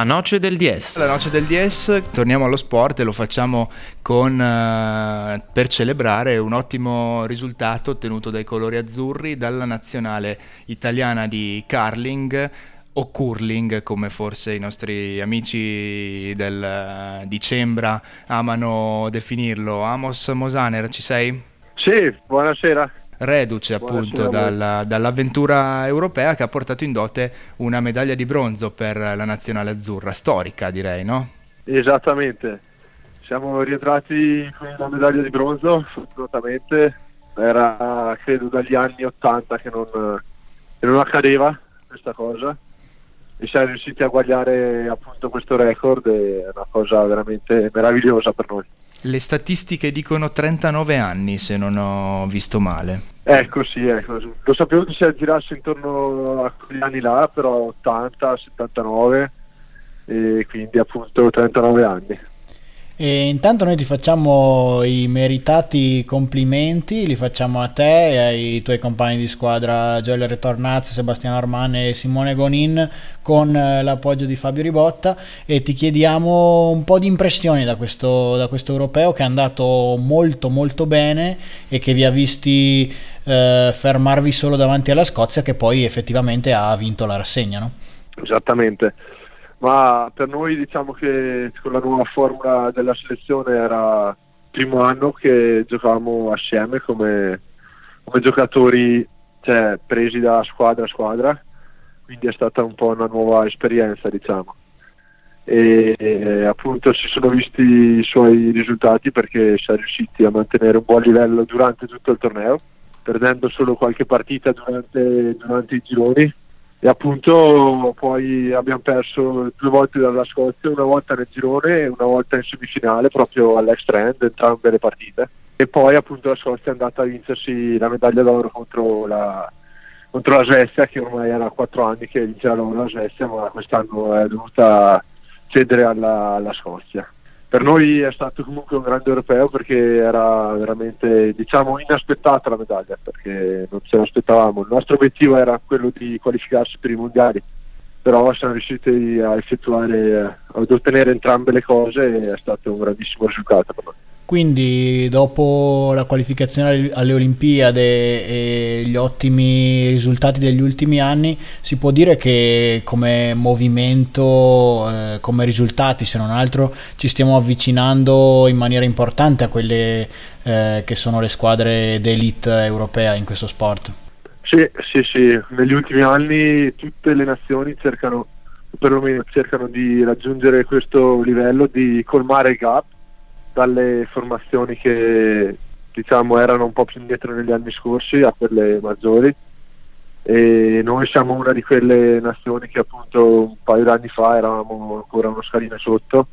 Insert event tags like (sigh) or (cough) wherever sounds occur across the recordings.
La noce del DS. La noce del DS, torniamo allo sport e lo facciamo con, uh, per celebrare un ottimo risultato ottenuto dai colori azzurri dalla nazionale italiana di curling o curling come forse i nostri amici del uh, dicembre amano definirlo. Amos Mosaner, ci sei? Sì, buonasera reduce appunto dalla, dall'avventura europea che ha portato in dote una medaglia di bronzo per la nazionale azzurra, storica direi, no? Esattamente, siamo rientrati con la medaglia di bronzo, fortunatamente era credo dagli anni 80 che non, che non accadeva questa cosa e siamo riusciti a guagliare appunto questo record è una cosa veramente meravigliosa per noi. Le statistiche dicono 39 anni, se non ho visto male. Ecco, sì, ecco. lo sapevo che si aggirasse intorno a quegli anni là, però 80, 79 e quindi appunto 39 anni. E intanto noi ti facciamo i meritati complimenti, li facciamo a te e ai tuoi compagni di squadra Joel Retornaz, Sebastiano Arman e Simone Gonin con eh, l'appoggio di Fabio Ribotta e ti chiediamo un po' di impressioni da questo, da questo europeo che è andato molto molto bene e che vi ha visti eh, fermarvi solo davanti alla Scozia che poi effettivamente ha vinto la rassegna. No? Esattamente ma per noi diciamo che con la nuova formula della selezione era il primo anno che giocavamo assieme come, come giocatori cioè, presi da squadra a squadra, quindi è stata un po' una nuova esperienza diciamo. E, e appunto si sono visti i suoi risultati perché si è riusciti a mantenere un buon livello durante tutto il torneo, perdendo solo qualche partita durante, durante i gironi e appunto poi abbiamo perso due volte dalla Scozia, una volta nel girone e una volta in semifinale proprio all'extra end, entrambe le partite. E poi appunto la Scozia è andata a vincersi la medaglia d'oro contro la, contro la Svezia, che ormai era quattro anni che vinceva la Svezia, ma quest'anno è dovuta cedere alla, alla Scozia per noi è stato comunque un grande europeo perché era veramente diciamo inaspettata la medaglia perché non ce l'aspettavamo. Il nostro obiettivo era quello di qualificarsi per i mondiali però siamo riusciti a effettuare ad ottenere entrambe le cose e è stato un grandissimo risultato per noi quindi dopo la qualificazione alle Olimpiadi e gli ottimi risultati degli ultimi anni, si può dire che come movimento, eh, come risultati se non altro, ci stiamo avvicinando in maniera importante a quelle eh, che sono le squadre d'elite europea in questo sport. Sì, sì, sì, negli ultimi anni tutte le nazioni cercano, perlomeno cercano di raggiungere questo livello, di colmare il gap dalle formazioni che diciamo erano un po' più indietro negli anni scorsi a quelle maggiori. E noi siamo una di quelle nazioni che appunto un paio di anni fa eravamo ancora uno scalino sotto.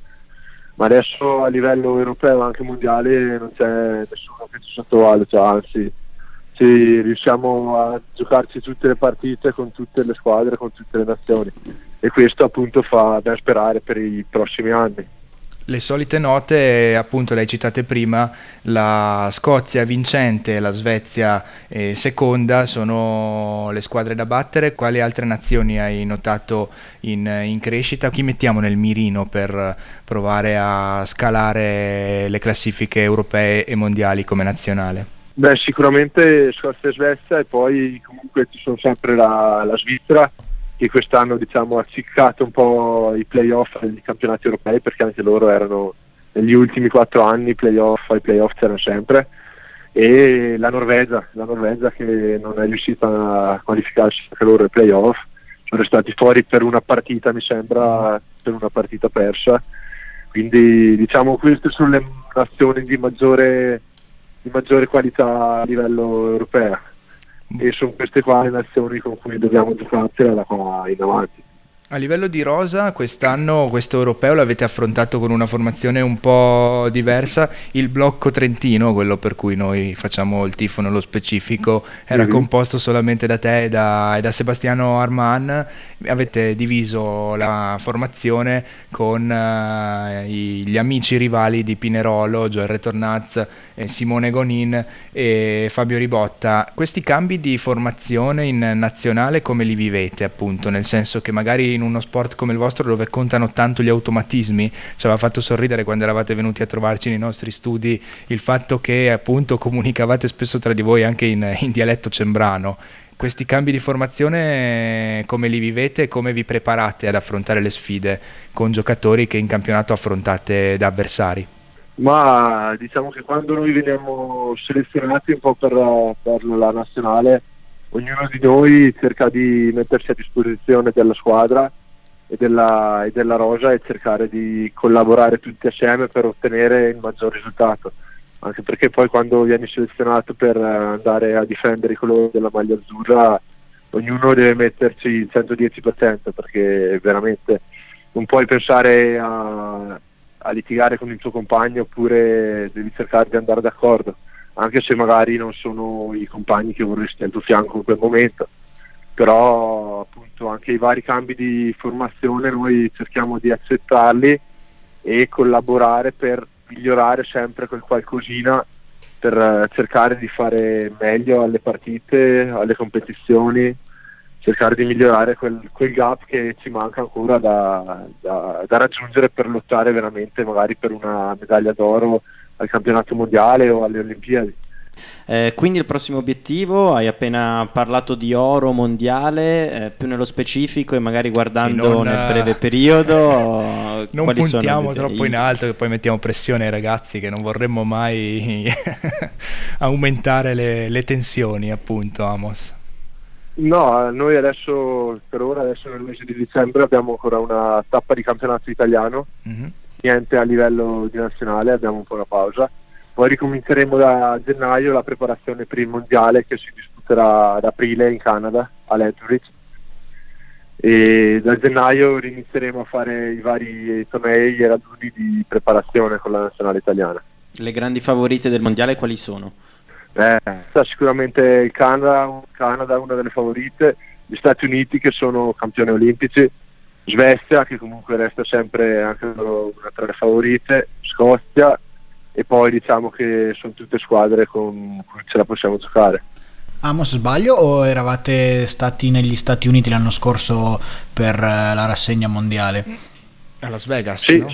Ma adesso a livello europeo anche mondiale non c'è nessuno che ci sottovaluta anzi ci riusciamo a giocarci tutte le partite con tutte le squadre con tutte le nazioni. E questo appunto fa ben sperare per i prossimi anni le solite note, appunto le hai citate prima, la Scozia vincente e la Svezia eh, seconda sono le squadre da battere. Quali altre nazioni hai notato in, in, crescita? Chi mettiamo nel mirino per provare a scalare le classifiche europee e mondiali come nazionale? Beh, sicuramente Scozia e Svezia e poi comunque ci sono sempre la, la Svizzera che quest'anno diciamo, ha ciccato un po' i playoff dei campionati europei perché anche loro erano negli ultimi quattro anni playoff, i playoff c'erano sempre. E la Norvegia, la Norvegia che non è riuscita a qualificarsi anche loro ai playoff sono stati fuori per una partita mi sembra per una partita persa. Quindi diciamo queste sono le nazioni di maggiore, di maggiore qualità a livello europeo e sono queste qua le nazioni con cui dobbiamo giocarcela da qua in avanti. A livello di rosa, quest'anno questo europeo l'avete affrontato con una formazione un po' diversa. Il blocco trentino, quello per cui noi facciamo il tifo nello specifico, era mm-hmm. composto solamente da te e da, e da, Sebastiano Arman. Avete diviso la formazione con uh, gli amici rivali di Pinerolo, Gioele Tornaz, Simone Gonin e Fabio Ribotta. Questi cambi di formazione in nazionale come li vivete, appunto? Nel senso che magari in uno sport come il vostro dove contano tanto gli automatismi. Ci aveva fatto sorridere quando eravate venuti a trovarci nei nostri studi il fatto che appunto comunicavate spesso tra di voi anche in, in dialetto cembrano. Questi cambi di formazione come li vivete e come vi preparate ad affrontare le sfide con giocatori che in campionato affrontate da avversari? Ma diciamo che quando noi veniamo selezionati un po' per, per la nazionale, ognuno di noi cerca di mettersi a disposizione della squadra e della, e della rosa e cercare di collaborare tutti assieme per ottenere il maggior risultato. Anche perché poi quando vieni selezionato per andare a difendere i colori della maglia azzurra ognuno deve metterci il 110% perché veramente non puoi pensare a, a litigare con il tuo compagno oppure devi cercare di andare d'accordo anche se magari non sono i compagni che vorresti al tuo fianco in quel momento però appunto anche i vari cambi di formazione noi cerchiamo di accettarli e collaborare per migliorare sempre quel qualcosina per eh, cercare di fare meglio alle partite, alle competizioni, cercare di migliorare quel, quel gap che ci manca ancora da, da, da, raggiungere per lottare veramente magari per una medaglia d'oro al campionato mondiale o alle Olimpiadi. Eh, quindi il prossimo obiettivo, hai appena parlato di oro mondiale, eh, più nello specifico e magari guardando sì, non, nel breve periodo. (laughs) non puntiamo troppo in alto che poi mettiamo pressione ai ragazzi che non vorremmo mai (laughs) aumentare le, le tensioni, appunto, Amos. No, noi adesso, per ora, adesso nel mese di dicembre abbiamo ancora una tappa di campionato italiano, mm-hmm. Niente a livello di nazionale, abbiamo un po' una pausa poi ricominceremo da gennaio la preparazione per il mondiale che si disputerà ad aprile in Canada, a Lethbridge. E da gennaio inizieremo a fare i vari tornei e raduni di preparazione con la nazionale italiana. Le grandi favorite del mondiale quali sono? Eh, sicuramente il Canada, Canada una delle favorite, gli Stati Uniti che sono campioni olimpici, Svezia che comunque resta sempre anche una tra le favorite, Scozia e poi diciamo che sono tutte squadre con cui ce la possiamo giocare. Amos sbaglio o eravate stati negli Stati Uniti l'anno scorso per eh, la rassegna mondiale? A Las Vegas? Sì, no?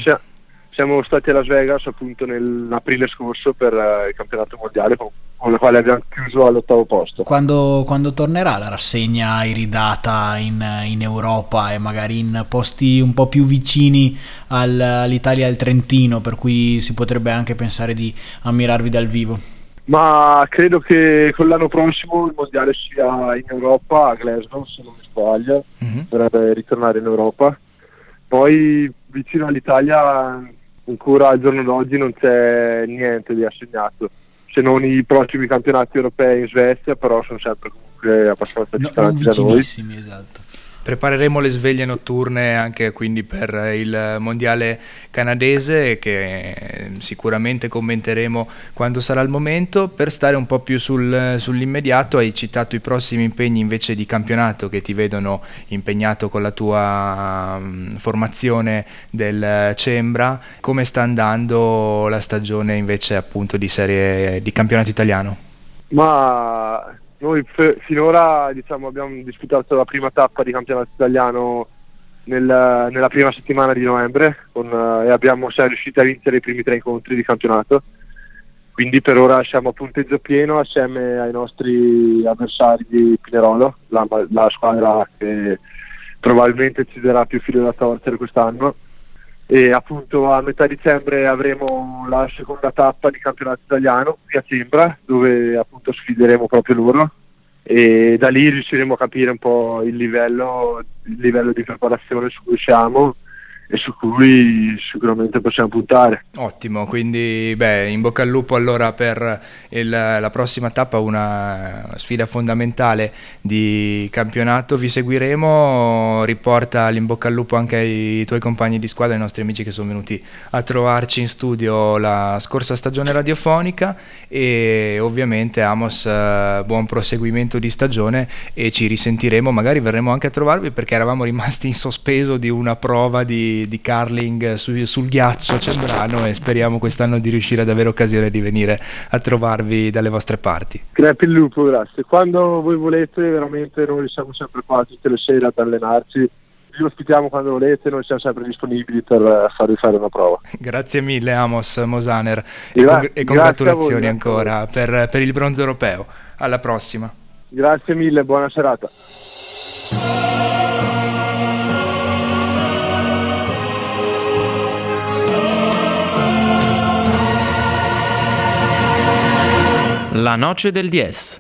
siamo stati a Las Vegas appunto nell'aprile scorso per uh, il campionato mondiale con, con la quale abbiamo chiuso all'ottavo posto. Quando, quando tornerà la rassegna iridata in, in, Europa e magari in posti un po' più vicini al, all'Italia e al Trentino, per cui si potrebbe anche pensare di ammirarvi dal vivo? Ma credo che con l'anno prossimo il mondiale sia in Europa, a Glasgow se non mi sbaglio, mm-hmm. dovrebbe ritornare in Europa. Poi vicino all'Italia ancora al giorno d'oggi non c'è niente di assegnato se non i prossimi campionati europei in Svezia però sono sempre comunque abbastanza distanti no, da noi. esatto Prepareremo le sveglie notturne anche quindi per il mondiale canadese che sicuramente commenteremo quando sarà il momento. Per stare un po' più sul, sull'immediato hai citato i prossimi impegni invece di campionato che ti vedono impegnato con la tua um, formazione del Cembra. Come sta andando la stagione invece appunto di serie di campionato italiano? Ma noi f- finora diciamo, abbiamo disputato la prima tappa di campionato italiano nel, nella prima settimana di novembre con, uh, e abbiamo, siamo riusciti a vincere i primi tre incontri di campionato. Quindi per ora siamo a punteggio pieno assieme ai nostri avversari di Pinerolo, la, la squadra che probabilmente ci darà più filo da torcere quest'anno e appunto a metà dicembre avremo la seconda tappa di campionato italiano qui a Cimbra dove appunto sfideremo proprio loro. E da lì riusciremo a capire un po' il livello, il livello di preparazione su cui siamo e su cui sicuramente possiamo puntare. Ottimo, quindi beh, in bocca al lupo allora per il, la prossima tappa, una sfida fondamentale di campionato, vi seguiremo, riporta l'in bocca al lupo anche ai tuoi compagni di squadra, ai nostri amici che sono venuti a trovarci in studio la scorsa stagione radiofonica e ovviamente Amos buon proseguimento di stagione e ci risentiremo, magari verremo anche a trovarvi perché eravamo rimasti in sospeso di una prova di di, di curling su, sul ghiaccio c'è brano e speriamo quest'anno di riuscire ad avere occasione di venire a trovarvi dalle vostre parti. Grazie lupo, grazie. Quando voi volete veramente noi siamo sempre qua tutte le sere ad allenarci vi ospitiamo quando volete, noi siamo sempre disponibili per farvi fare una prova. (laughs) Grazie mille Amos Mosaner e, con- e congratulazioni voi, ancora per, per il bronzo europeo. Alla prossima. Grazie mille, buona serata. La noce del Dies.